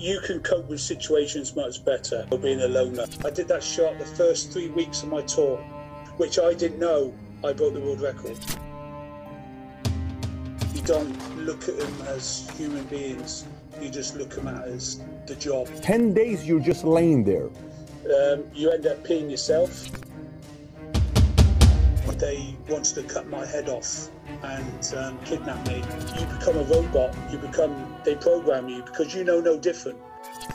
you can cope with situations much better than being a loner. I did that shot the first three weeks of my tour, which I didn't know I broke the world record. You don't look at them as human beings, you just look at them as the job. 10 days you're just laying there. Um, you end up peeing yourself. They wanted to cut my head off and um, kidnap me. You become a robot. You become. They program you because you know no different.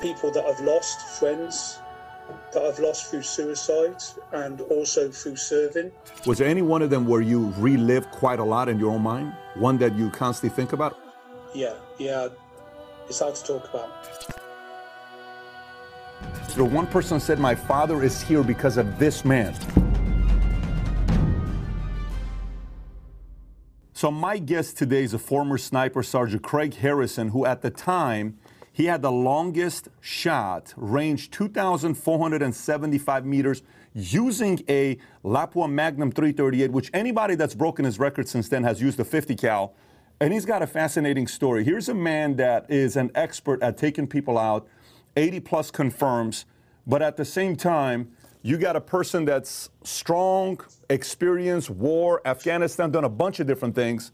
People that I've lost, friends that I've lost through suicide and also through serving. Was there any one of them where you relive quite a lot in your own mind? One that you constantly think about? Yeah, yeah. It's hard to talk about. So the one person said, My father is here because of this man. So my guest today is a former sniper sergeant Craig Harrison, who at the time he had the longest shot, range 2,475 meters, using a Lapua Magnum 338, which anybody that's broken his record since then has used a 50 cal. And he's got a fascinating story. Here's a man that is an expert at taking people out, 80 plus confirms, but at the same time, you got a person that's strong, experienced, war, Afghanistan, done a bunch of different things.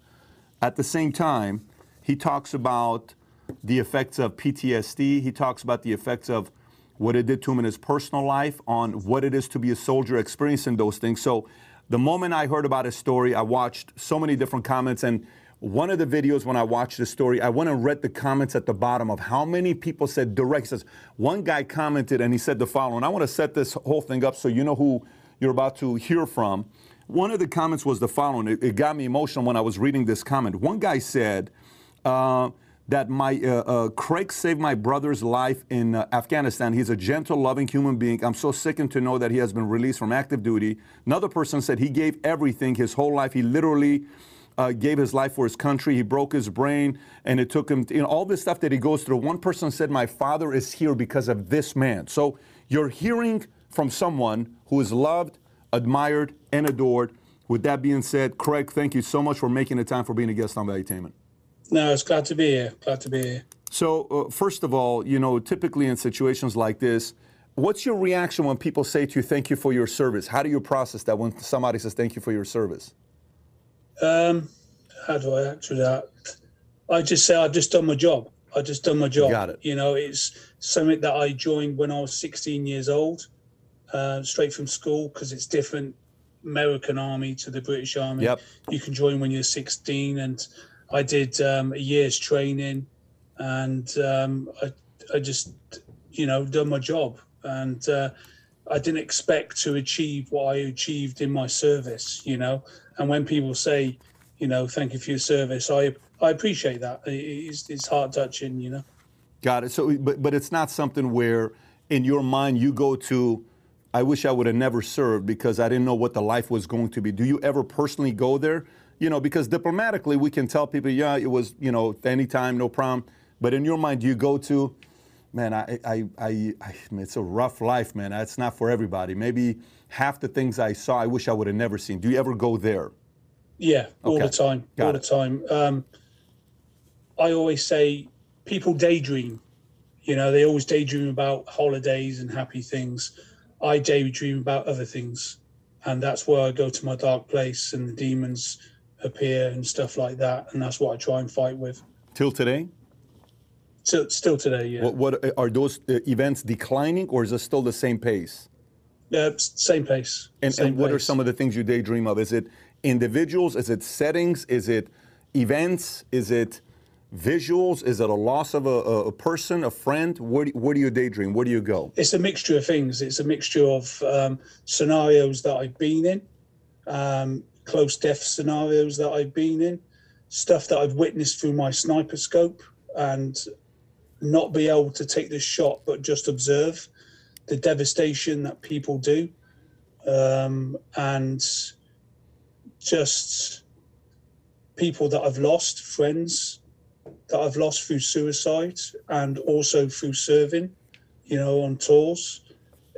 At the same time, he talks about the effects of PTSD. He talks about the effects of what it did to him in his personal life, on what it is to be a soldier experiencing those things. So, the moment I heard about his story, I watched so many different comments. And one of the videos when I watched the story, I went and read the comments at the bottom of how many people said direct. He says one guy commented and he said the following. I want to set this whole thing up so you know who you're about to hear from. One of the comments was the following. It, it got me emotional when I was reading this comment. One guy said uh, that my uh, uh, Craig saved my brother's life in uh, Afghanistan. He's a gentle, loving human being. I'm so sickened to know that he has been released from active duty. Another person said he gave everything his whole life. He literally uh, gave his life for his country. He broke his brain, and it took him, you know, all this stuff that he goes through. One person said, My father is here because of this man. So you're hearing from someone who is loved, admired, and adored. With that being said, Craig, thank you so much for making the time for being a guest on Valuetainment. No, it's glad to be here. Glad to be here. So, uh, first of all, you know, typically in situations like this, what's your reaction when people say to you, thank you for your service? How do you process that when somebody says, thank you for your service? Um, how do I answer that? I just say I've just done my job. I just done my job. Got it. You know, it's something that I joined when I was 16 years old, uh, straight from school because it's different. American Army to the British Army. Yep. You can join when you're 16, and I did um, a year's training, and um, I I just you know done my job, and uh, I didn't expect to achieve what I achieved in my service. You know, and when people say, you know, thank you for your service, I I appreciate that. It's, it's heart touching, you know. Got it. So, but but it's not something where in your mind you go to. I wish I would have never served because I didn't know what the life was going to be. Do you ever personally go there? You know, because diplomatically we can tell people, yeah, it was, you know, anytime, no problem. But in your mind, do you go to, man, I, I, I, I it's a rough life, man. It's not for everybody. Maybe half the things I saw, I wish I would have never seen. Do you ever go there? Yeah, all Okay. the time, Got all it. the time. Um, I always say people daydream. You know, they always daydream about holidays and happy things. I daydream about other things, and that's where I go to my dark place, and the demons appear and stuff like that, and that's what I try and fight with. Till today? Still, still today, yeah. What, what are those uh, events declining or is it still the same pace? Yeah, same pace. And, same and what are some of the things you daydream of? Is it individuals? Is it settings? Is it events? Is it visuals? Is it a loss of a, a, a person, a friend? Where do, where do you daydream? Where do you go? it's a mixture of things. It's a mixture of um, scenarios that I've been in, um, close death scenarios that I've been in, stuff that I've witnessed through my sniper scope, and not be able to take the shot, but just observe the devastation that people do, um, and just people that I've lost, friends that I've lost through suicide, and also through serving you know, on tours.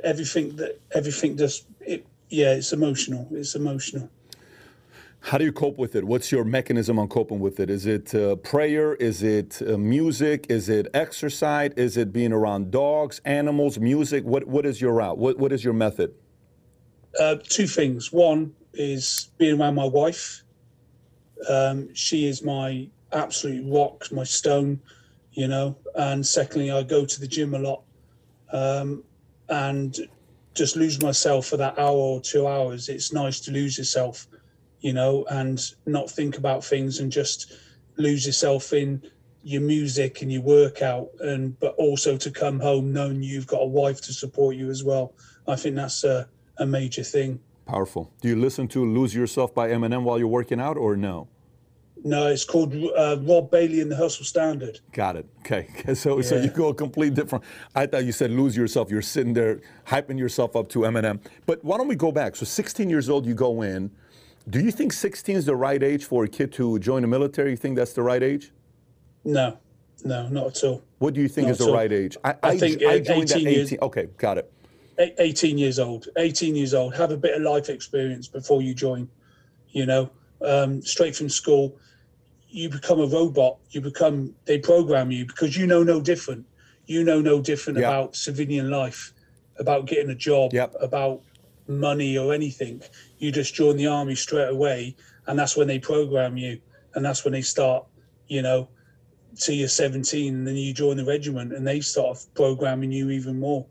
Everything that everything just it yeah, it's emotional. It's emotional. How do you cope with it? What's your mechanism on coping with it? Is it uh, prayer? Is it uh, music? Is it exercise? Is it being around dogs, animals, music? What What is your route? What What is your method? Uh, two things. One is being around my wife. Um, she is my absolute rock, my stone, you know. And secondly, I go to the gym a lot um, and just lose myself for that hour or two hours. It's nice to lose yourself, you know, and not think about things and just lose yourself in your music and your workout and but also to come home knowing you've got a wife to support you as well i think that's a, a major thing Powerful. Do you listen to Lose Yourself by Eminem while you're working out or no? no it's called uh, rob bailey and the hustle standard Got it. Okay. So so you go a complete different. I thought you said lose yourself. You're sitting there hyping yourself up to Eminem. But why don't we go back? So 16 years old, you go in. Do you think 16 is the right age for a kid to join the military? You think that's the right age? no no not at all What do you think No, is the right age? I, I think, I joined at 18 years- Okay, got it. 18 years old 18 years old have a bit of life experience before you join you know um, straight from school you become a robot you become they program you because you know no different you know no different Yeah. about civilian life about getting a job Yep. about money or anything you just join the army straight away and that's when they program you and that's when they start you know till you're 17 and then you join the regiment and they start programming you even more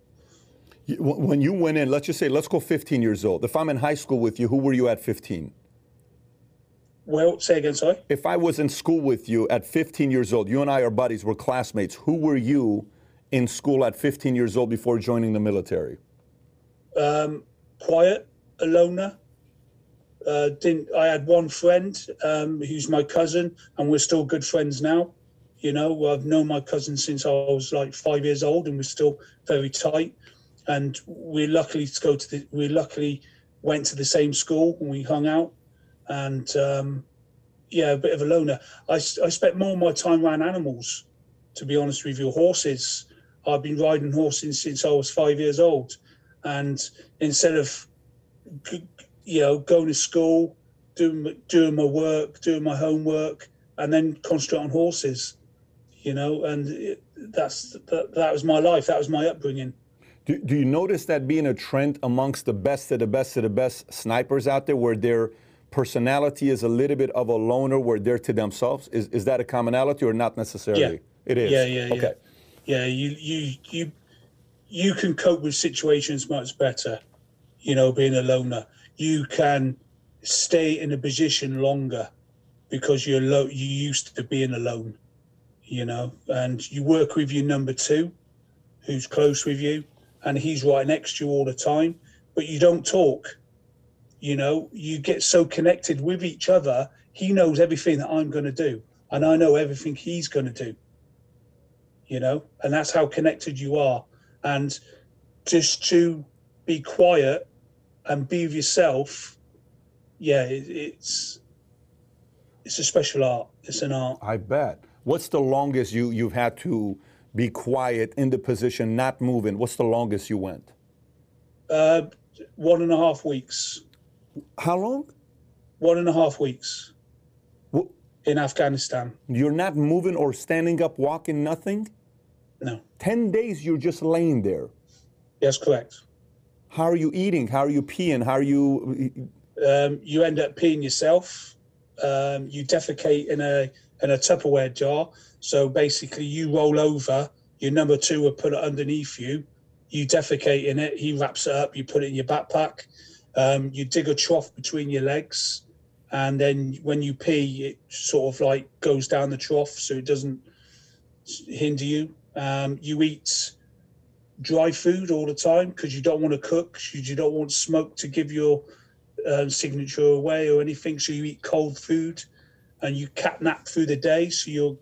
When you went in, let's just say, let's go 15 years old. If I'm in high school with you, who were you at 15? well say again sorry If I was in school with you at 15 years old, you and I are buddies, we're classmates. Who were you in school at 15 years old before joining the military? Um, quiet, a loner. Uh, didn't I had one friend um, who's my cousin, and we're still good friends now. You know, I've known my cousin since I was like five years old, and we're still very tight. And we luckily to go to the we luckily went to the same school and we hung out. And um, yeah, a bit of a loner. I spent more of my time around animals, to be honest with you. Horses. I've been riding horses since I was five years old, and instead of you know going to school, doing my- doing my work, doing my homework, and then concentrate on horses, you know, and it, that's that, that was my life. That was my upbringing. Do, do you notice that being a trend amongst the best of the best of the best snipers out there where their personality is a little bit of a loner where they're to themselves? Is, is that a commonality or not necessarily? Yeah. It is. Yeah, yeah, yeah. Okay. yeah you you you you can cope with situations much better you know being a loner you can stay in a position longer because you're you used to being alone you know? And you work with your number two who's close with you and he's right next to you all the time but you don't talk you know? You get so connected with each other he knows everything that i'm going to do and i know everything he's going to do you know, and that's how connected you are. And just to be quiet and be with yourself, yeah, it, it's it's a special art. It's an art. I bet. What's the longest you, you've had to be quiet in the position, not moving? What's the longest you went? Uh, one and a half weeks. How long? One and a half weeks Wh- in Afghanistan. You're not moving or standing up, walking, nothing? No, 10 days you're just laying there. that's correct. How are you eating? How are you peeing? How are you? Um, you end up peeing yourself. Um, you defecate in a in a Tupperware jar. So basically, you roll over. Your number two will put it underneath you. You defecate in it. He wraps it up. You put it in your backpack. Um, you dig a trough between your legs, and then when you pee, it sort of like goes down the trough, so it doesn't hinder you. Um, you eat dry food all the time because you don't want to cook. You don't want smoke to give your um, signature away or anything. So you eat cold food, and you cat nap through the day. So you'll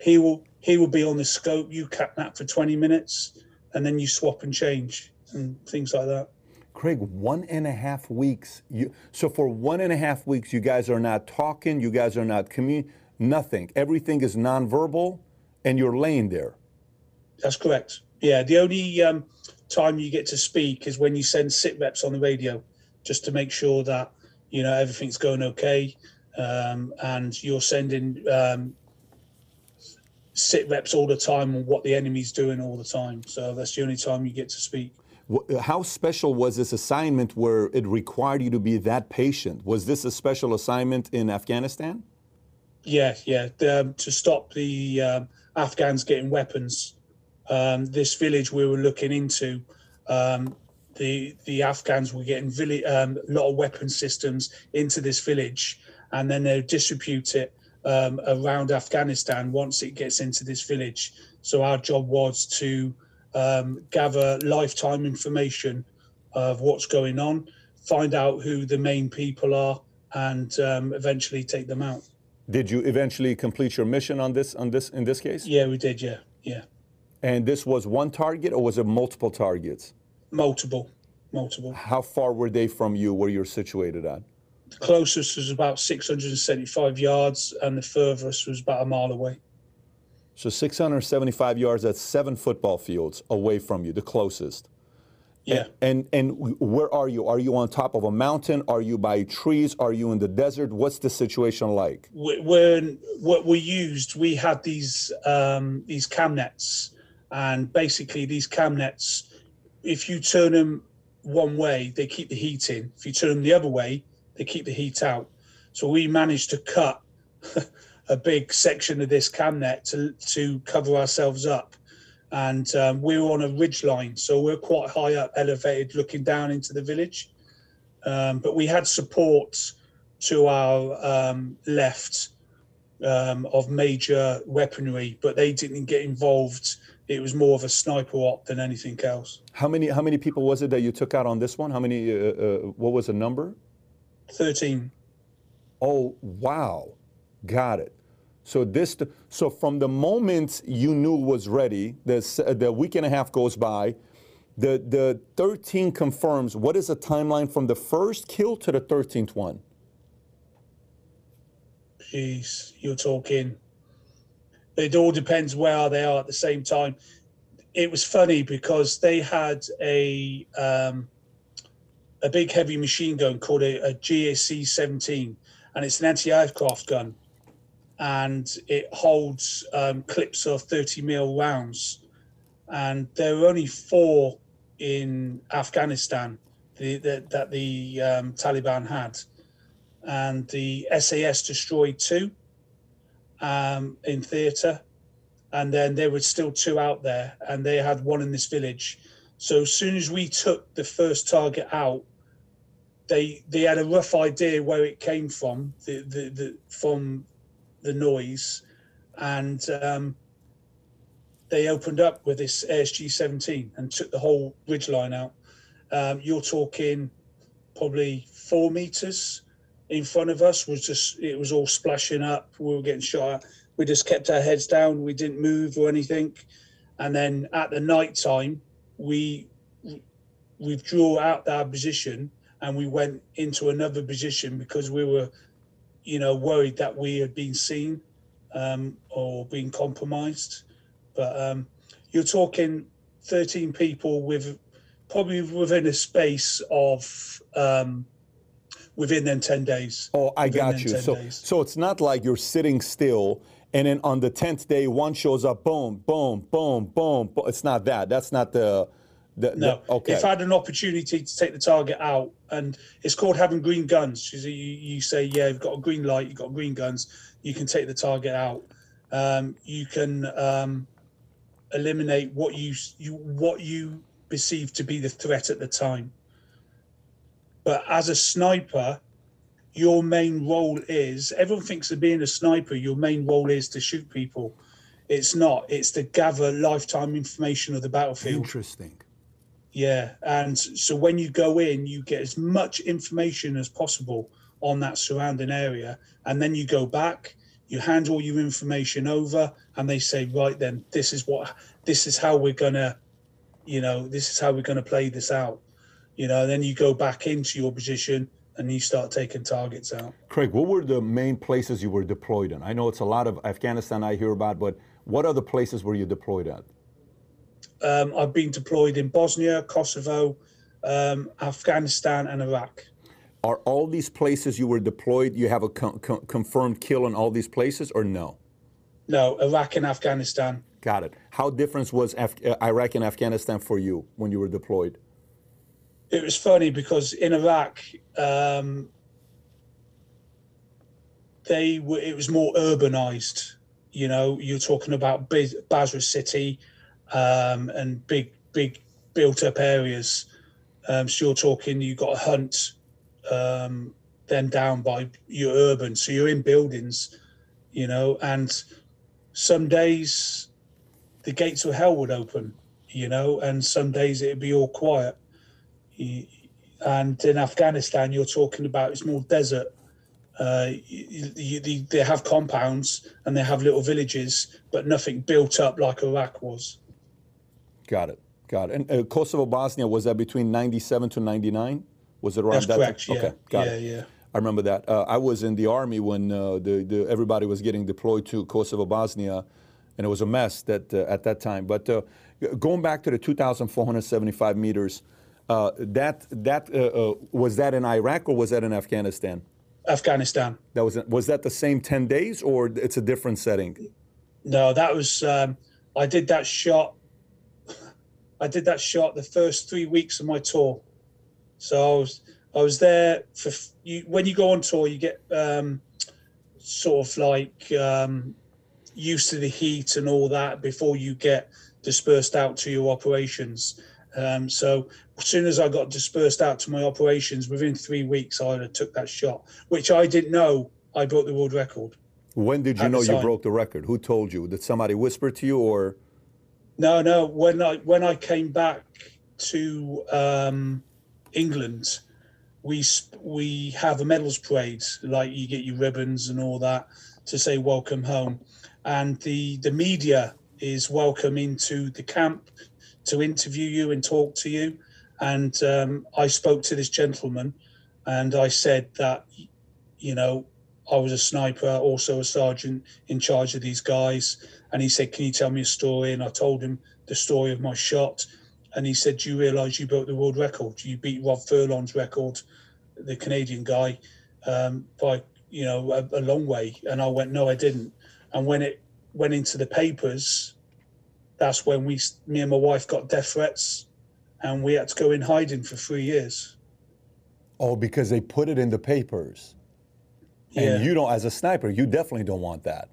he will he will be on the scope. You cat nap for twenty minutes, and then you swap and change and things like that. Craig, one and a half weeks. You, so for one and a half weeks, you guys are not talking. You guys are not commun. Nothing. Everything is nonverbal, and you're laying there. That's correct. Yeah, the only um, time you get to speak is when you send sit reps on the radio, just to make sure that you know everything's going okay. um, and you're sending um, sit reps all the time on what the enemy's doing all the time. So that's the only time you get to speak. How special was this assignment where it required you to be that patient? Was this a special assignment in Afghanistan? Yeah, yeah. Um, to stop the um, Afghans getting weapons. Um, this village we were looking into, um, the the Afghans were getting um, a lot of weapon systems into this village, and then they distribute it um, around Afghanistan once it gets into this village. So our job was to um, gather lifetime information of what's going on, find out who the main people are, and um, eventually take them out. Did you eventually complete your mission on this on this in this case? Yeah, we did. Yeah, yeah. And this was one target, or was it multiple targets? Multiple, multiple. How far were they from you, where you're situated at? The closest was about 675 yards, and the furthest was about a mile away. So 675 yards, that's seven football fields away from you, the closest. Yeah. And, and, and where are you? Are you on top of a mountain? Are you by trees? Are you in the desert? What's the situation like? When what we used, we had these um, these cam nets, and basically these cam nets, if you turn them one way, they keep the heat in. If you turn them the other way, they keep the heat out. So we managed to cut a big section of this cam net to, to cover ourselves up. And um, we were on a ridge line, so we're quite high up, elevated, looking down into the village. Um, but we had support to our um, left um, of major weaponry, but they didn't get involved. It was more of a sniper op than anything else. How many how many people was it that you took out on this one? How many? Uh, uh, what was the number? 13. Oh, wow. Got it. So this, so from the moment you knew was ready, the, the week and a half goes by, the, the 13 confirms, what is the timeline from the first kill to the 13th one? Jeez, you're talking. It all depends where they are at the same time. It was funny because they had a um, a big heavy machine gun called a, a GAC 17, and it's an anti aircraft gun. And it holds um, clips of 30 mil rounds. And there were only four in Afghanistan the, the, that the um, Taliban had. And the SAS destroyed two um, in theatre. And then there were still two out there, and they had one in this village. So as soon as we took the first target out, they they had a rough idea where it came from, the the, the from the noise, and um, they opened up with this ASG 17 and took the whole ridge line out. Um, you're talking probably four meters in front of us was just it was all splashing up. We were getting shot. We just kept our heads down. We didn't move or anything. And then at the night time, we withdrew out our position and we went into another position because we were, you know, worried that we had been seen um, or been compromised. But um, you're talking 13 people with probably within a space of um, within them 10 days. Oh, I got you. So, days. so it's not like you're sitting still and then on the 10th day, one shows up, boom, boom, boom, boom. boom. It's not that. That's not the the, no. The, okay. If I had an opportunity to take the target out, and it's called having green guns. You, you say, yeah, you've got a green light, you've got green guns, you can take the target out. Um, you can um, eliminate what you, you what you perceive to be the threat at the time. But as a sniper, your main role is everyone thinks of being a sniper, your main role is to shoot people. It's not, it's to gather lifetime information of the battlefield. Interesting. Yeah, and so when you go in, you get as much information as possible on that surrounding area, and then you go back, you hand all your information over, and they say, right then, this is what, this is how we're gonna, you know, this is how we're gonna play this out, you know. Then you go back into your position and you start taking targets out. Craig, what were the main places you were deployed in? I know it's a lot of Afghanistan I hear about, but what other places were you deployed at? Um, I've been deployed in Bosnia, Kosovo, um, Afghanistan, and Iraq. are all these places you were deployed? You have a con- con- confirmed kill in all these places, or no? No, Iraq and Afghanistan. Got it. How different was Af- uh, Iraq and Afghanistan for you when you were deployed? It was funny because in Iraq, um, they were, it was more urbanized. You know, you're talking about Basra City um, and big, big built-up areas. Um, so you're talking, you've got a hunt, um, then down by your urban. So you're in buildings, you know, and some days the gates of hell would open, you know, and some days it'd be all quiet. And in Afghanistan, you're talking about it's more desert. Uh, you, you, they have compounds and they have little villages, but nothing built up like Iraq was. Got it. Got it. And uh, Kosovo Bosnia was that between '97 to '99? Was it around That's that correct. time? Yeah. Okay. Got yeah, it. yeah. I remember that. Uh, I was in the army when uh, the, the, everybody was getting deployed to Kosovo, Bosnia, and it was a mess that uh, at that time. But uh, going back to the 2,475 meters, uh, that that uh, was that in Iraq or was that in Afghanistan? Afghanistan. That was was that the same 10 days or it's a different setting? No, that was um, I did that shot. I did that shot the first three weeks of my tour. So I was I was there for you. When you go on tour, you get um, sort of like um, used to the heat and all that before you get dispersed out to your operations. Um, so as soon as I got dispersed out to my operations, within three weeks, I took that shot, which I didn't know I broke the world record. When did you know you broke the record? Who told you? Did somebody whisper to you, or? No, no. When I when I came back to um, England, we we have a medals parade, like you get your ribbons and all that to say welcome home, and the the media is welcome into the camp to interview you and talk to you. And um, I spoke to this gentleman, and I said that, you know, I was a sniper, also a sergeant in charge of these guys. And he said, "Can you tell me a story?" And I told him the story of my shot. And he said, "Do you realise you broke the world record? You beat Rob Furlong's record, the Canadian guy, um, by you know a, a long way." And I went, "No, I didn't." And when it went into the papers, that's when we, me and my wife, got death threats, and we had to go in hiding for three years. Oh, because they put it in the papers. And yeah. you don't, as a sniper, you definitely don't want that.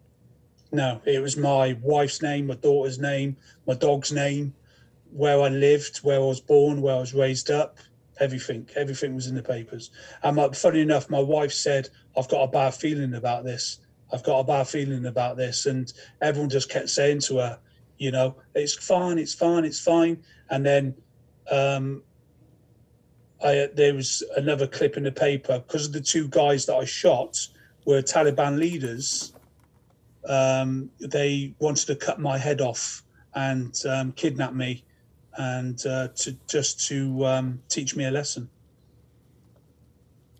No, it was my wife's name, my daughter's name, my dog's name, where I lived, where I was born, where I was raised up. Everything, everything was in the papers. And my, funny enough, my wife said, "I've got a bad feeling about this. I've got a bad feeling about this," and everyone just kept saying to her, "You know, it's fine, it's fine, it's fine." And then um, I, there was another clip in the paper because of the two guys that I shot were Taliban leaders. Um, they wanted to cut my head off and um, kidnap me, and uh, to just to um, teach me a lesson.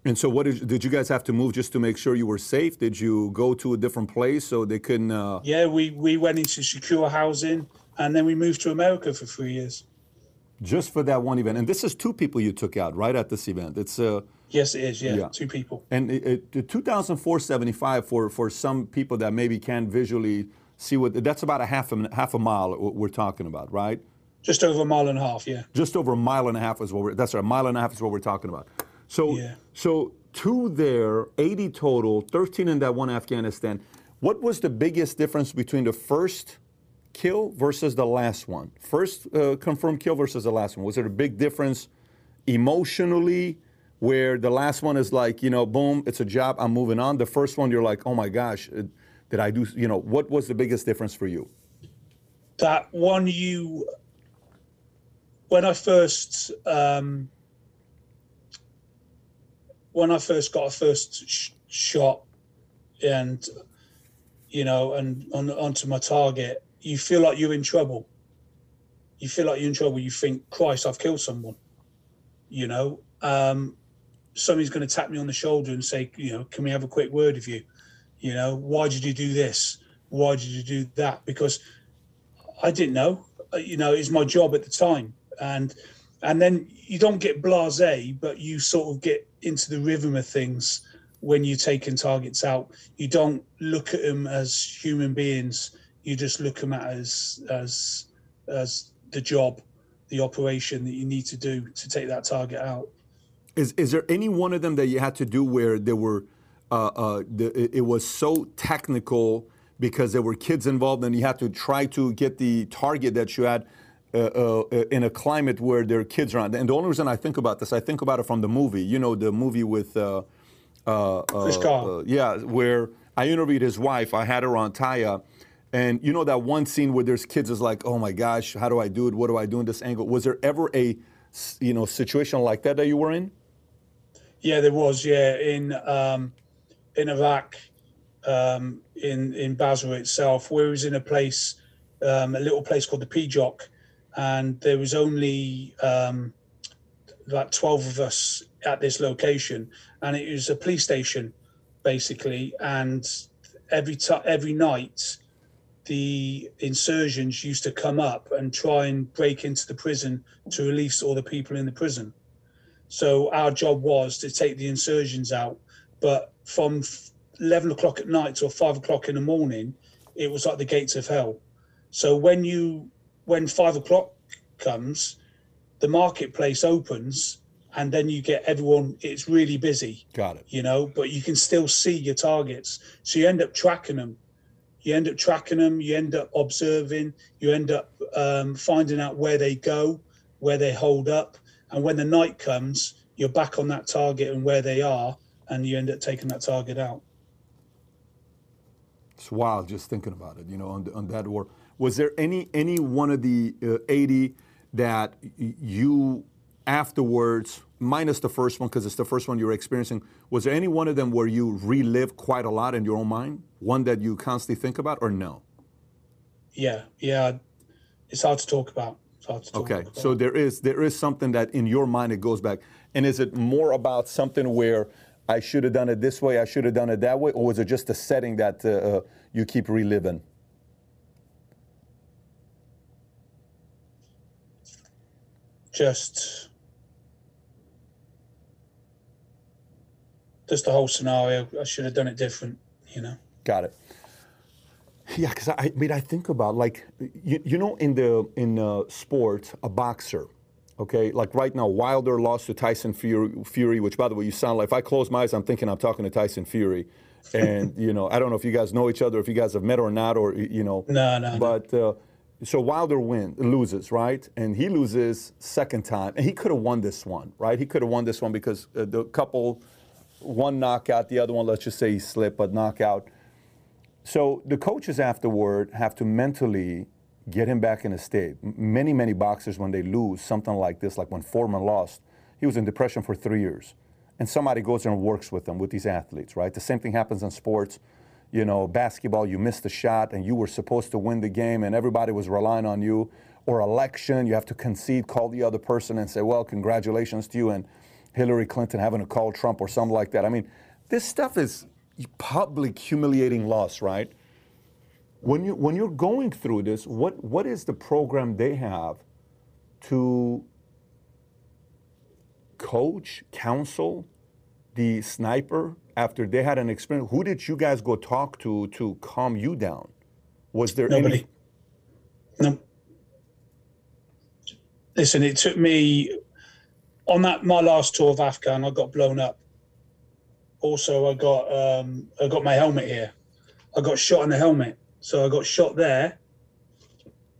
And so, what did, did you guys have to move just to make sure you were safe? Did you go to a different place so they couldn't? Uh... Yeah, we we went into secure housing, and then we moved to America for three years just for that one event. And this is two people you took out right at this event. It's uh, yes, it is. Yeah, yeah. two people. And it, it, the 2,475 for for some people that maybe can't visually see what that's about a half a half a mile we're talking about, right? Just over a mile and a half. Yeah. Just over a mile and a half is what we're. That's right. A mile and a half is what we're talking about. So yeah. so two there, 80 total, 13 in that one Afghanistan. What was the biggest difference between the first kill versus the last one? First uh, confirmed kill versus the last one. Was there a big difference emotionally where the last one is like, you know, boom, it's a job, I'm moving on. The first one, you're like, oh my gosh, uh, did I do, you know, what was the biggest difference for you? That one you, when I first, um, when I first got a first sh- shot and, you know, and on, onto my target, you feel like you're in trouble. You feel like you're in trouble. You think, Christ, I've killed someone. You know, um, somebody's going to tap me on the shoulder and say, you know, can we have a quick word with you? You know, why did you do this? Why did you do that? Because I didn't know. Uh, you know, it's my job at the time, and and then you don't get blasé, but you sort of get into the rhythm of things when you're taking targets out. You don't look at them as human beings. You just look at them as as as the job, the operation that you need to do to take that target out. Is is there any one of them that you had to do where there were uh, uh, the, it was so technical because there were kids involved and you had to try to get the target that you had uh, uh, in a climate where there are kids around. And the only reason I think about this, I think about it from the movie. You know, the movie with uh, uh, Chris Kyle. yeah, where I interviewed his wife. I had her on Taya. And you know that one scene where there's kids is like, oh my gosh, how do I do it? What do I do in this angle? Was there ever a, you know, situation like that that you were in? Yeah, there was. Yeah, in um, in Iraq, um, in in Basra itself, he was in a place, um, a little place called the PJOC, and there was only um, about twelve of us at this location, and it was a police station, basically, and every time every night. The insurgents used to come up and try and break into the prison to release all the people in the prison. So our job was to take the insurgents out, but from 11 o'clock at night or 5 o'clock in the morning it was like the gates of hell. So when you when 5 o'clock comes the marketplace opens and then you get everyone it's really busy got it. you know but you can still see your targets. So you end up tracking them you end up tracking them you end up observing you end up um, finding out where they go where they hold up and when the night comes you're back on that target and where they are and you end up taking that target out. It's wild just thinking about it, you know, on, on that war. Was there any any one of the uh, 80 that you afterwards, minus the first one because it's the first one you were experiencing, was there any one of them where you relive quite a lot in your own mind? One that you constantly think about, or no? Yeah, yeah, it's hard to talk about. To talk okay, about. so there is there is something that in your mind it goes back, and is it more about something where I should have done it this way, I should have done it that way, or was it just a setting that uh, uh, you keep reliving? Just, just the whole scenario. I should have done it different, you know. Got it. Yeah, because I, I mean, I think about like, you, you know, in the in uh, sports, a boxer Okay, like right now, Wilder lost to Tyson Fury, which, by the way, you sound like. If I close my eyes, I'm thinking I'm talking to Tyson Fury, and you know, I don't know if you guys know each other, if you guys have met or not, or you know. No, no. But uh, so Wilder wins, loses, right, and he loses second time, and he could have won this one, right? He could have won this one because uh, the couple, one knockout, the other one, let's just say he slipped, but knockout. So the coaches afterward have to mentally get him back in a state. Many, many boxers, when they lose something like this, like when Foreman lost, he was in depression for three years. And somebody goes and works with them, with these athletes, right? The same thing happens in sports. You know, basketball, you missed a shot and you were supposed to win the game and everybody was relying on you. Or election, you have to concede, call the other person and say, well, congratulations to you and Hillary Clinton having to call Trump or something like that. I mean, this stuff is public humiliating loss, right? When, you, when you're going through this, what, what is the program they have to coach, counsel the sniper after they had an experience? Who did you guys go talk to to calm you down? Was there nobody? Any... No. Listen, it took me on that my last tour of Afghan. I got blown up. Also, I got um, I got my helmet here. I got shot in the helmet. So I got shot there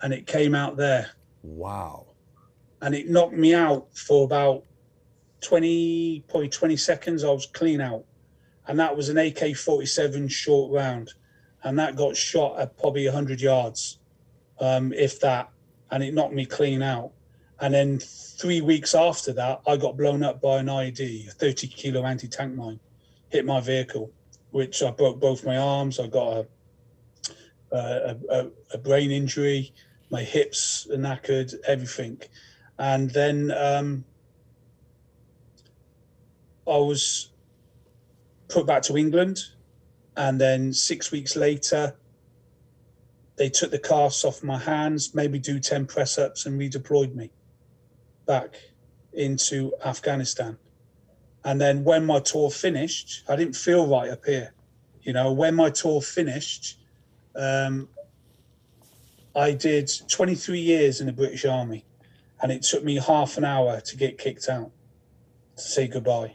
and it came out there. Wow. And it knocked me out for about 20, probably 20 seconds. I was clean out. And that was an AK 47 short round. And that got shot at probably 100 yards, um, if that. And it knocked me clean out. And then three weeks after that, I got blown up by an IED, a 30 kilo anti tank mine, hit my vehicle, which I broke both my arms. I got a a, a, a, brain injury, my hips are knackered, everything. And then um, I was put back to England. And then six weeks later, they took the casts off my hands, made me do 10 press ups, and redeployed me back into Afghanistan. And then when my tour finished, I didn't feel right up here. You know, when my tour finished, um, I did 23 years in the British Army, and it took me half an hour to get kicked out to say goodbye.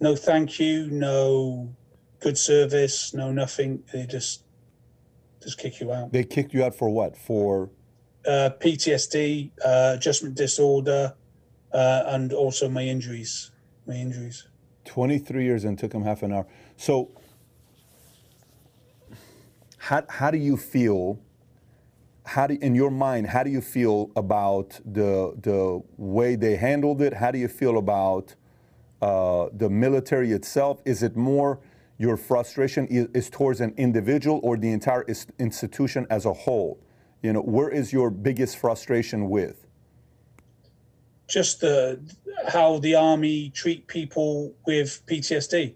No thank you, no good service, no nothing. They just just kick you out. They kicked you out for what? For Uh, PTSD, uh, adjustment disorder, uh, and also my injuries. My injuries. 23 years and took him half an hour. So, how, how do you feel? How do, in your mind, how do you feel about the the way they handled it? How do you feel about uh, the military itself? Is it more your frustration is, is towards an individual or the entire institution as a whole? You know, where is your biggest frustration with? just the how the army treat people with PTSD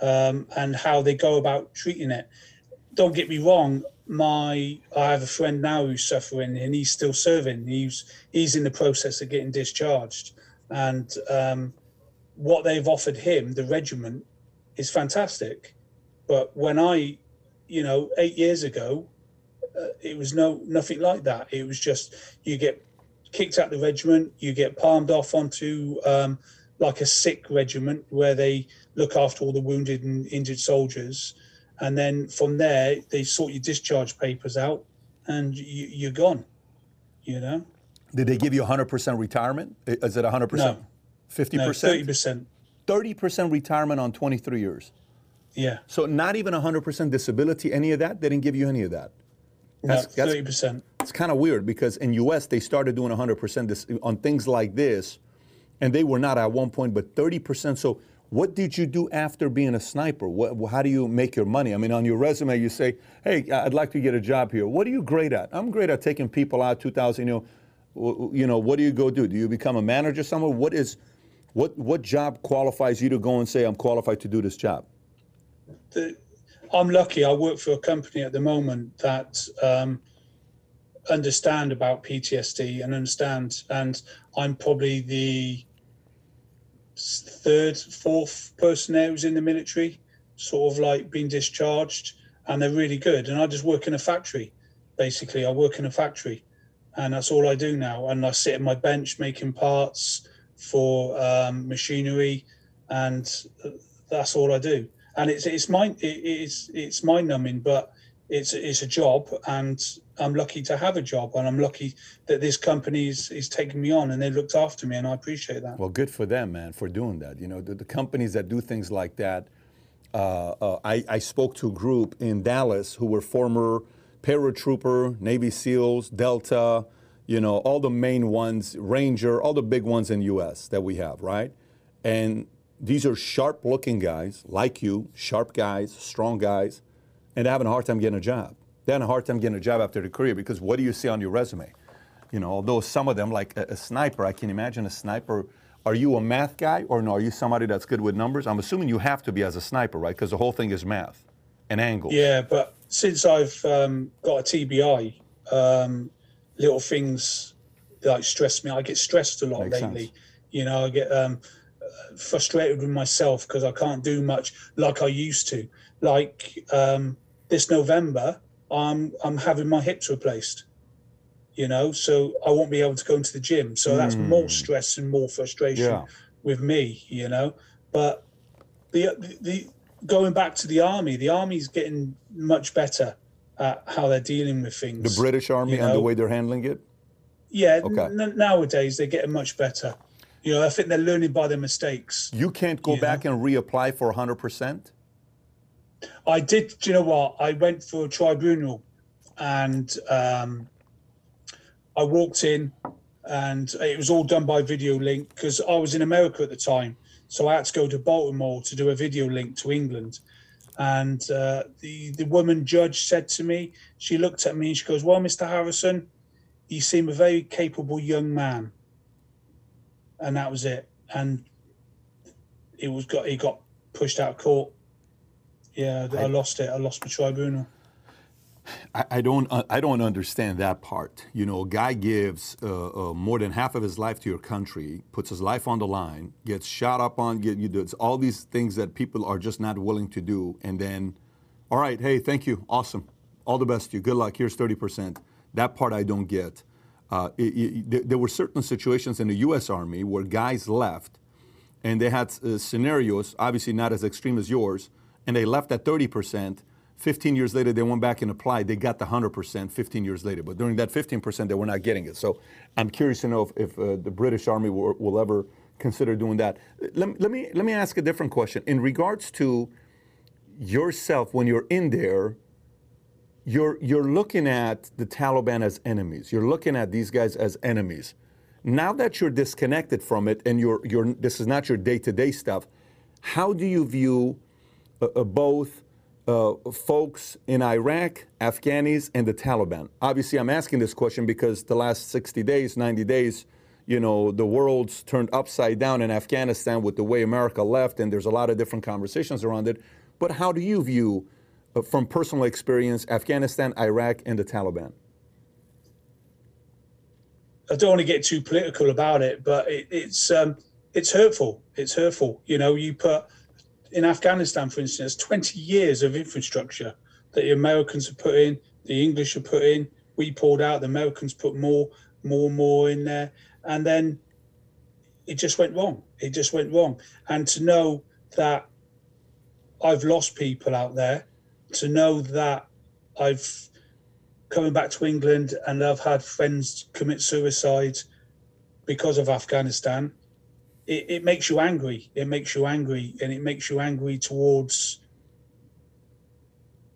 um, and how they go about treating it. Don't get me wrong. My I have a friend now who's suffering and he's still serving. He's he's in the process of getting discharged, and um, what they've offered him, the regiment, is fantastic. But when I, you know, eight years ago, it was no nothing like that. It was just you get kicked out of the regiment, you get palmed off onto um, like a sick regiment where they look after all the wounded and injured soldiers, and then from there they sort your discharge papers out, and you, you're gone. You know, Did they give you 100% retirement? Is it 100%? No. 50%? no, thirty percent. 30% retirement on 23 years. Yeah, So not even 100% disability, any of that? They didn't give you any of that. That's- thirty percent. It's kind of weird because in US they started doing 100% dis- on things like this and they were not at one point but 30%. So what did you do after being a sniper? What, how do you make your money? I mean on your resume you say, "Hey, I'd like to get a job here." What are you great at? I'm great at taking people out 2000, you know, you know, what do you go do? Do you become a manager somewhere? What is what what job qualifies you to go and say I'm qualified to do this job? the, I'm lucky. I work for a company at the moment that um, understand about PTSD and understand, and I'm probably the third, fourth person there who's in the military, sort of like being discharged, and they're really good. And I just work in a factory, basically. I work in a factory, and that's all I do now. And I sit at my bench making parts for um, machinery, and that's all I do and it's it's mind it, it's it's mind numbing, but it's it's a job, and I'm lucky to have a job, and I'm lucky that this company is, is taking me on, and they looked after me, and I appreciate that. Well, good for them, man, for doing that. You know, the, the companies that do things like that. Uh, uh, I, I spoke to a group in Dallas who were former paratrooper, Navy SEALs, Delta, you know, all the main ones, Ranger, all the big ones in U.S. that we have, right? And these are sharp-looking guys like you, sharp guys, strong guys, and they're having a hard time getting a job. They're having a hard time getting a job after their career because what do you see on your resume? You know, although some of them, like a, a sniper, I can imagine a sniper. Are you a math guy or no? Are you somebody that's good with numbers? I'm assuming you have to be as a sniper, right? Because the whole thing is math and angles. Yeah, but since I've um, got a TBI, um, little things like stress me. I get stressed a lot Makes lately. sense. You know, I get um, frustrated with myself because I can't do much like I used to. Like um, this November, I'm I'm having my hips replaced. You know, so I won't be able to go into the gym. So that's more stress and more frustration. Yeah. with me. You know, but the the going back to the army, the army's getting much better at how they're dealing with things. The British Army You and the way they're handling it. yeah, Okay. n- nowadays they're getting much better. You know, I think they're learning by their mistakes. You can't go Yeah. back and reapply for 100%. I did. Do you know what? I went for a tribunal, and um, I walked in, and it was all done by video link because I was in America at the time, so I had to go to Baltimore to do a video link to England. And uh, the the woman judge said to me, she looked at me and she goes, "Well, Mr. Harrison, you seem a very capable young man." And that was it. And it was got he got pushed out of court. Yeah, I, I- lost it. I lost my tribunal. I, I don't. Uh, I don't understand that part. You know, a guy gives uh, uh, more than half of his life to your country, puts his life on the line, gets shot up on, get you does all these things that people are just not willing to do, and then, all right, hey, thank you, awesome, all the best to you, good luck. Here's thirty percent. That part I don't get. Uh, it, it, there were certain situations in the U.S. Army where guys left, and they had uh, scenarios, obviously not as extreme as yours, and they left at thirty percent 15 years later, they went back and applied. They got the 100% 15 years later. But during that 15%, they were not getting it. So I'm curious to know if, if uh, the British Army will, will, ever consider doing that. Let, let, me, let me ask a different question. In regards to yourself, when you're in there, you're, you're looking at the Taliban as enemies. You're looking at these guys as enemies. Now that you're disconnected from it and you're, you're, this is not your day to day stuff, how do you view uh, uh, both? uh, folks in Iraq, Afghanis, and the Taliban? Obviously, I'm asking this question because the last 60 days, 90 days, you know, the world's turned upside down in Afghanistan with the way America left, and there's a lot of different conversations around it. But how do you view, from personal experience, Afghanistan, Iraq, and the Taliban? I don't want to get too political about it, but it, it's um, it's hurtful. It's hurtful. You know, you put in Afghanistan, for instance, 20 years of infrastructure that the Americans have put in, the English have put in, we pulled out, the Americans put more, more, more in there. And then it just went wrong. It just went wrong. And to know that I've lost people out there, to know that I've coming back to England and I've had friends commit suicide because of Afghanistan, it, it makes you angry. It makes you angry, and it makes you angry towards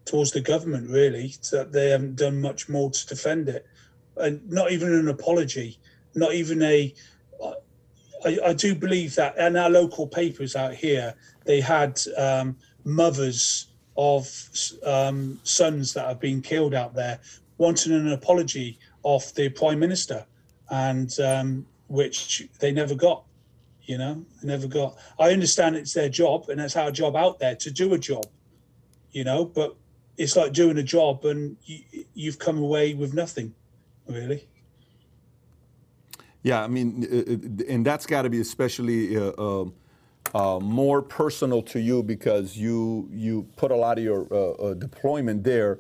towards the government. Really, that they haven't done much more to defend it, and not even an apology, not even a. I, I do believe that, and our local papers out here, they had um, mothers of um, sons that have been killed out there wanting an apology off the prime minister, and um, which they never got you know never got. I understand it's their job and that's our job out there to do a job you know but it's like doing a job and you, you've come away with nothing really. Yeah i mean uh, uh, and that's got to be especially uh, uh, uh, more personal to you because you you put a lot of your uh, deployment there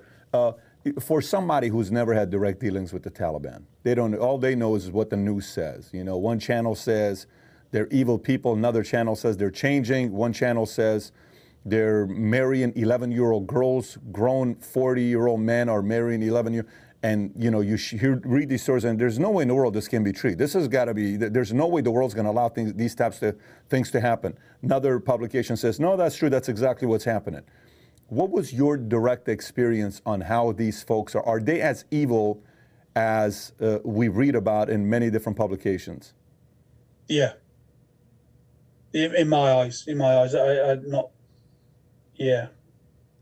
for somebody who's never had direct dealings with the Taliban, they don't. All they know is what the news says. You know, one channel says they're evil people. Another channel says they're changing. One channel says they're marrying 11 year old girls. Grown 40 year old men are marrying 11 year and you know you hear, read these stories and there's no way in the world this can be true. This has got to be there's no way the world's going to allow things, these types of things to happen. Another publication says no that's true. That's exactly what's happening. What was your direct experience on how these folks are are they as evil as uh, we read about in many different publications? Yeah. In, in my eyes, in my eyes, I, I not. Yeah,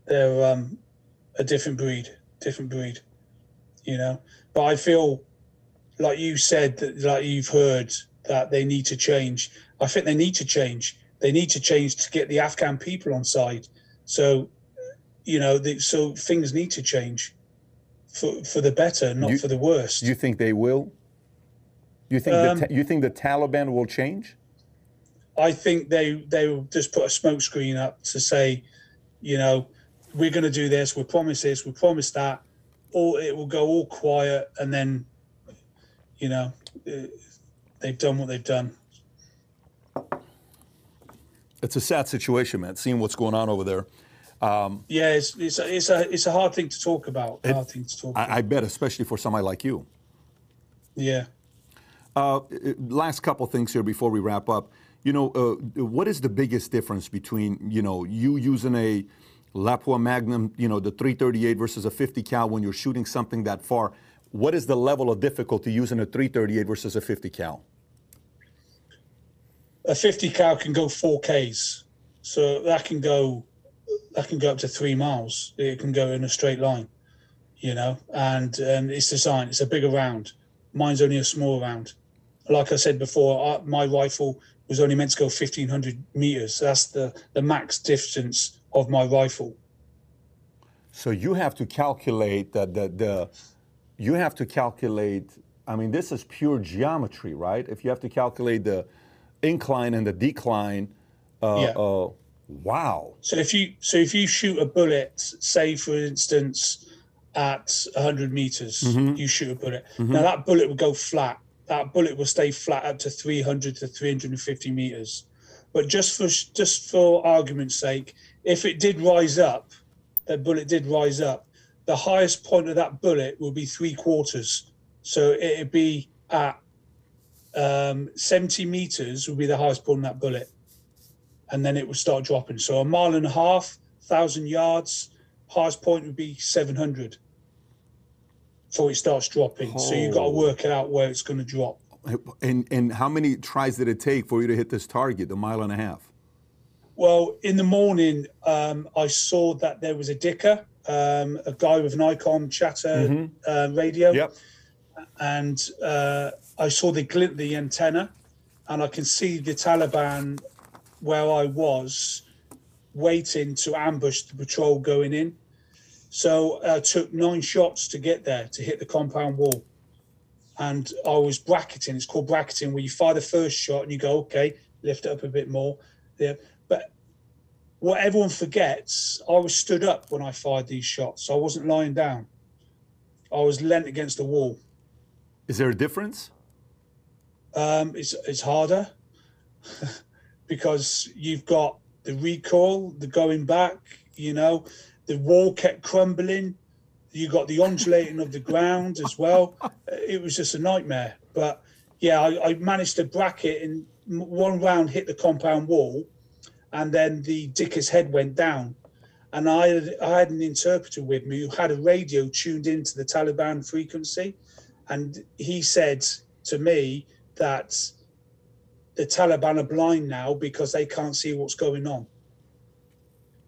they're um, a different breed, different breed. You know, but I feel like you said that, like you've heard that they need to change. I think they need to change. They need to change to get the Afghan people on side. So, you know, the, so things need to change for for the better, not you, for the worst. You think they will? You think um, the, you think the Taliban will change? I think they they will just put a smokescreen up to say, you know, we're going to do this, we promise this, we promise that, or it will go all quiet, and then, you know, they've done what they've done. It's a sad situation, man. Seeing what's going on over there. Um, yeah, it's it's a, it's a it's a hard thing to talk about. It, hard thing to talk. I, about. I bet, especially for somebody like you. Yeah. Uh, last couple things here before we wrap up. You know, uh, what is the biggest difference between, you know, you using a Lapua Magnum, you know, the 338 versus a 50 cal when you're shooting something that far? What is the level of difficulty using a 338 versus a 50 cal? A 50 cal can go 4Ks. So that can go that can go up to three miles. It can go in a straight line, you know, and and it's designed. It's a bigger round. Mine's only a small round. Like I said before, my rifle was only meant to go 1500 meters. That's the, the max distance of my rifle. So you have to calculate that the, the you have to calculate, I mean, this is pure geometry, right? If you have to calculate the incline and the decline, uh, Yeah. uh, wow. So if you so if you shoot a bullet, say for instance, at 100 meters, you shoot a bullet. Now that bullet will go flat. That bullet will stay flat up to 300 to 350 meters. But just for just for argument's sake, if it did rise up, that bullet did rise up, the highest point of that bullet will be three quarters. So it'd be at um, 70 meters would be the highest point of that bullet and then it would start dropping. So a mile and a half, thousand yards, highest point would be seven hundred. Before it starts dropping, so you've got to Oh. work it out where it's going to drop. And, and how many tries did it take for you to hit this target, the mile and a half? Well, in the morning, um, I saw that there was a dicker, um, a guy with an Icom chatter uh, radio, Yep. and uh, I saw the glint, of the antenna, and I can see the Taliban where I was waiting to ambush the patrol going in. So I took nine shots to get there to hit the compound wall. And I was bracketing. It's called bracketing, where you fire the first shot and you go, okay, lift it up a bit more. Yeah. What everyone forgets, I was stood up when I fired these shots. I wasn't lying down. I was leant against the wall. Is there a difference? Um, it's it's harder because you've got the recoil, the going back. You know, the wall kept crumbling. You got the undulating of the ground as well. It was just a nightmare. But yeah, I, I managed to bracket and one round, hit the compound wall, and then the dicker's head went down. And I had, I had an interpreter with me who had a radio tuned into the Taliban frequency, and he said to me that the Taliban are blind now because they can't see what's going on.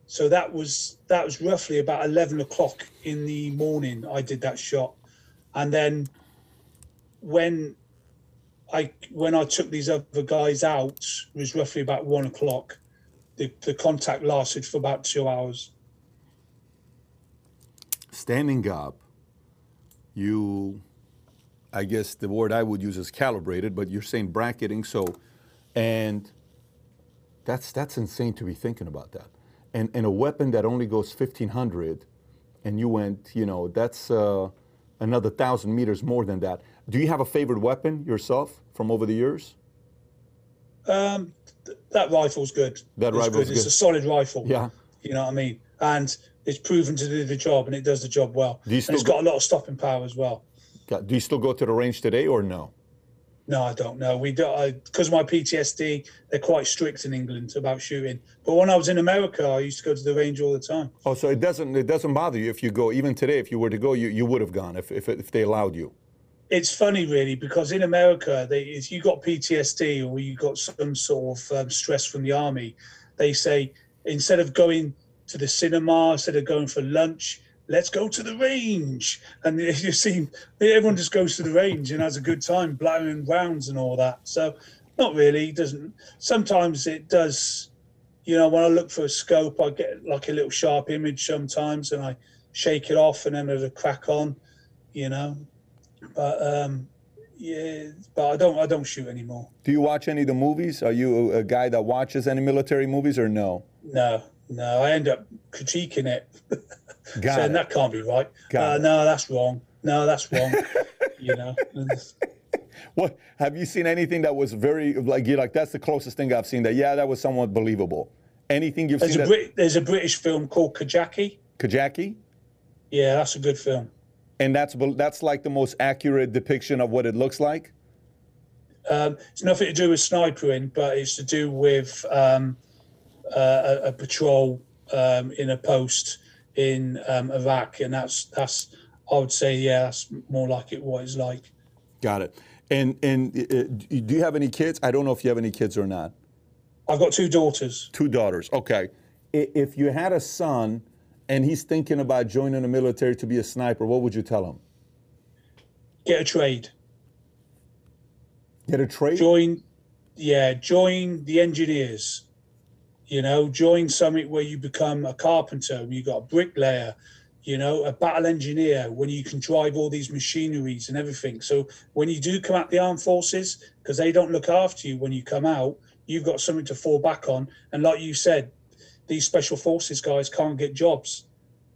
So that was that was roughly about eleven o'clock in the morning. I did that shot, and then when I when I took these other guys out it was roughly about one o'clock. The the contact lasted for about two hours. Standing up, you, I guess the word I would use is calibrated, but you're saying bracketing, so, and that's that's insane to be thinking about that. And and a weapon that only goes 1500, and you went, you know, that's uh, another thousand meters more than that. Do you have a favorite weapon yourself from over the years? Um, th- that rifle's good. That It's rifle's It's good. a solid rifle. Yeah. You know what I mean? And it's proven to do the job, and it does the job well. And it's go- got a lot of stopping power as well. Do you still go to the range today or no? No, I don't know. We don't because my PTSD. They're quite strict in England about shooting. But when I was in America, I used to go to the range all the time. Oh, so it doesn't it doesn't bother you if you go even today if you were to go you, you would have gone if, if if they allowed you. It's funny, really, because in America, they, if you got PTSD or you got some sort of um, stress from the army, they say instead of going to the cinema, instead of going for lunch, let's go to the range. And you see, everyone just goes to the range and has a good time, blowing rounds and all that. So, not really. Doesn't. Sometimes it does. You know, when I look for a scope, I get like a little sharp image sometimes, and I shake it off, and then a crack on. You know, but um, yeah, but I don't. I don't shoot anymore. Do you watch any of the movies? Are you a, guy that watches any military movies or no? No, no. I end up critiquing it, Got saying it. that can't be right. Uh. No, that's wrong. No, that's wrong. you know. What have you seen anything that was very like you like that's the closest thing I've seen that yeah that was somewhat believable. Anything you've There's seen a that Brit- there's a British film called Kajaki. Kajaki? Yeah, that's a good film. And that's that's like the most accurate depiction of what it looks like. Um, it's nothing to do with snipering, but it's to do with um, uh, a, a patrol um, in a post in um, Iraq, and that's that's I would say yeah, that's more like it what it's like. Got it. And and uh, do you have any kids? I don't know if you have any kids or not. I've got two daughters. Two daughters. Okay. If you had a son and he's thinking about joining the military to be a sniper, what would you tell him? Get a trade. Get a trade? join yeah join the engineers you know join something where you become a carpenter you got a bricklayer you know, a battle engineer when you can drive all these machineries and everything. So when you do come out the armed forces, because they don't look after you when you come out, you've got something to fall back on. And like you said, these special forces guys can't get jobs.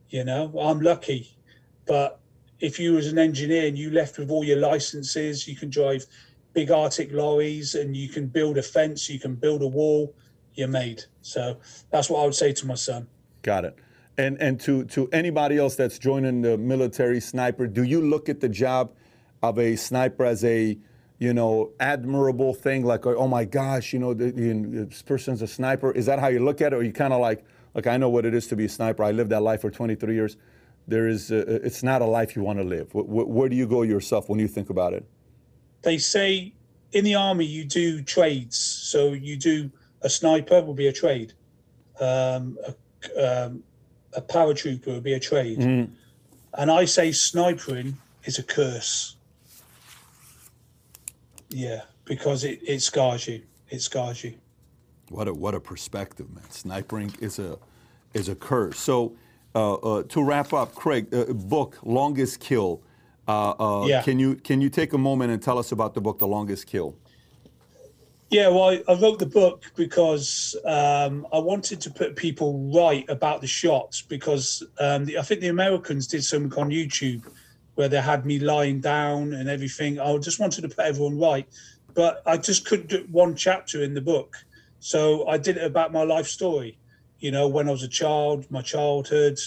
You know, I'm lucky, but if you was an engineer and you left with all your licenses, you can drive big artic lorries and you can build a fence, you can build a wall, you're made. So that's what I would say to my son. Got it. And and to to anybody else that's joining the military sniper, do you look at the job of a sniper as a you know admirable thing, like oh my gosh, you know the, the, this person's a sniper? Is that how you look at it, or you kind of like like I know what it is to be a sniper. I lived that life for 23 years. There is a, it's not a life you want to live. Where, where do you go yourself when you think about it? They say in the army you do trades, so you do a sniper will be a trade. Um, a, um, a paratrooper would be a trade. Mm. And I say snipering is a curse. Yeah, because it, it scars you. It scars you. What a what a perspective, man. Snipering is a is a curse. So uh, uh, to wrap up, Craig, uh, book Longest Kill. Uh, uh, Yeah. Can you can you take a moment and tell us about the book The Longest Kill? Yeah, well, I, I wrote the book because um, I wanted to put people right about the shots because um, the, I think the Americans did something on YouTube where they had me lying down and everything. I just wanted to put everyone right, but I just couldn't do one chapter in the book. So I did it about my life story, you know, when I was a child, my childhood,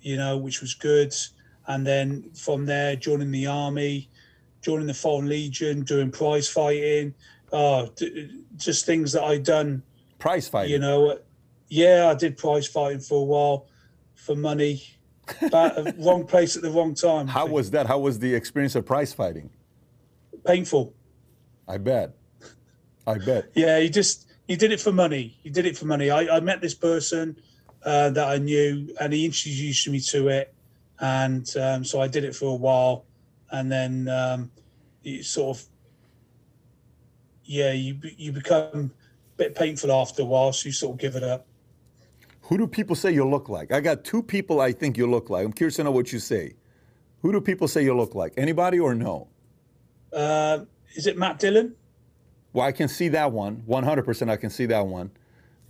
you know, which was good. And then from there, joining the army, joining the Foreign Legion, doing prize fighting, oh, d- just things that I'd done, Prize fighting. you know. Yeah, I did prize fighting for a while for money, but wrong place at the wrong time. How was that? How was the experience of prize fighting? painful? I bet. I bet. Yeah, you just you did it for money. You did it for money. I, I met this person uh, that I knew, and he introduced me to it, and um, so I did it for a while, and then um, you sort of, yeah, you you become a bit painful after a while, so you sort of give it up. Who do people say you look like? I got two people I think you look like. I'm curious to know what you say. Who do people say you look like? Anybody or no? Uh, is it Matt Dillon? Well, I can see that one. 100% I can see that one.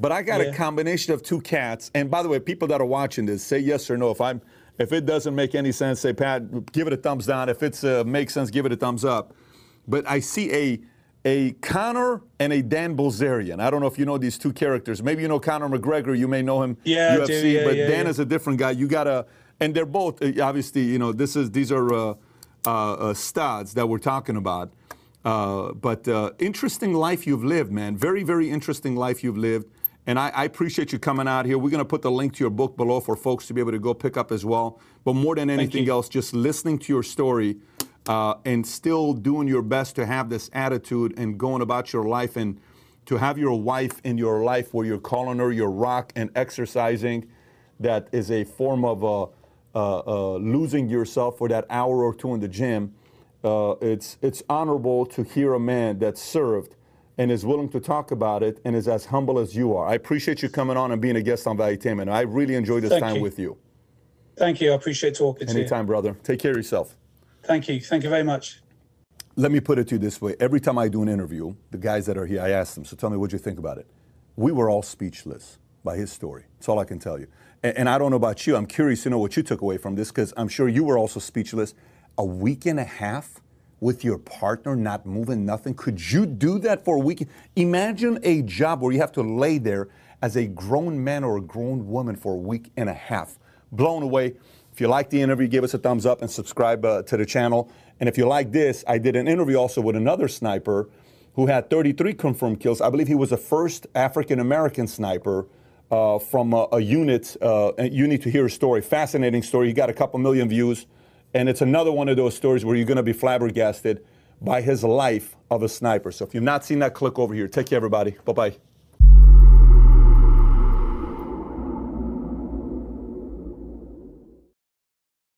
But I got a combination of two cats. And by the way, people that are watching this, say yes or no. If I'm, if it doesn't make any sense, say Pat, give it a thumbs down. If it's uh, makes sense, give it a thumbs up. But I see a a Conor and a Dan Bilzerian. I don't know if you know these two characters. Maybe you know Conor McGregor. You may know him Yeah, UFC. do. Yeah, but yeah, Dan yeah. is a different guy. You gotta, and they're both uh, obviously. You know, this is these are uh, uh, uh, studs that we're talking about. Uh, but uh, interesting life you've lived, man. Very, very interesting life you've lived. And I, I appreciate you coming out here. We're going to put the link to your book below for folks to be able to go pick up as well. But more than anything else, just listening to your story uh, and still doing your best to have this attitude and going about your life and to have your wife in your life where you're calling her your rock and exercising that is a form of uh, uh, uh, losing yourself for that hour or two in the gym. Uh, it's it's honorable to hear a man that served and is willing to talk about it and is as humble as you are. I appreciate you coming on and being a guest on Valuetainment. I really enjoyed this Thank time you. with you. Thank you. I appreciate talking to you. Anytime, brother. Take care of yourself. Thank you. Thank you very much. Let me put it to you this way. Every time I do an interview, the guys that are here, I ask them, so tell me what you think about it. We were all speechless by his story. That's all I can tell you. And, and I don't know about you. I'm curious to know what you took away from this because I'm sure you were also speechless. A week and a half with your partner not moving nothing. Could you do that for a week? Imagine a job where you have to lay there as a grown man or a grown woman for a week and a half. Blown away. If you like the interview, give us a thumbs up and subscribe uh, to the channel. And if you like this, I did an interview also with another sniper who had 33 confirmed kills. I believe he was the first African American sniper uh, from a, a unit. Uh, you need to hear his story. Fascinating story. He got a couple million views. And it's another one of those stories where you're going to be flabbergasted by his life of a sniper. So if you've not seen that, click over here. Take care, everybody. Bye bye.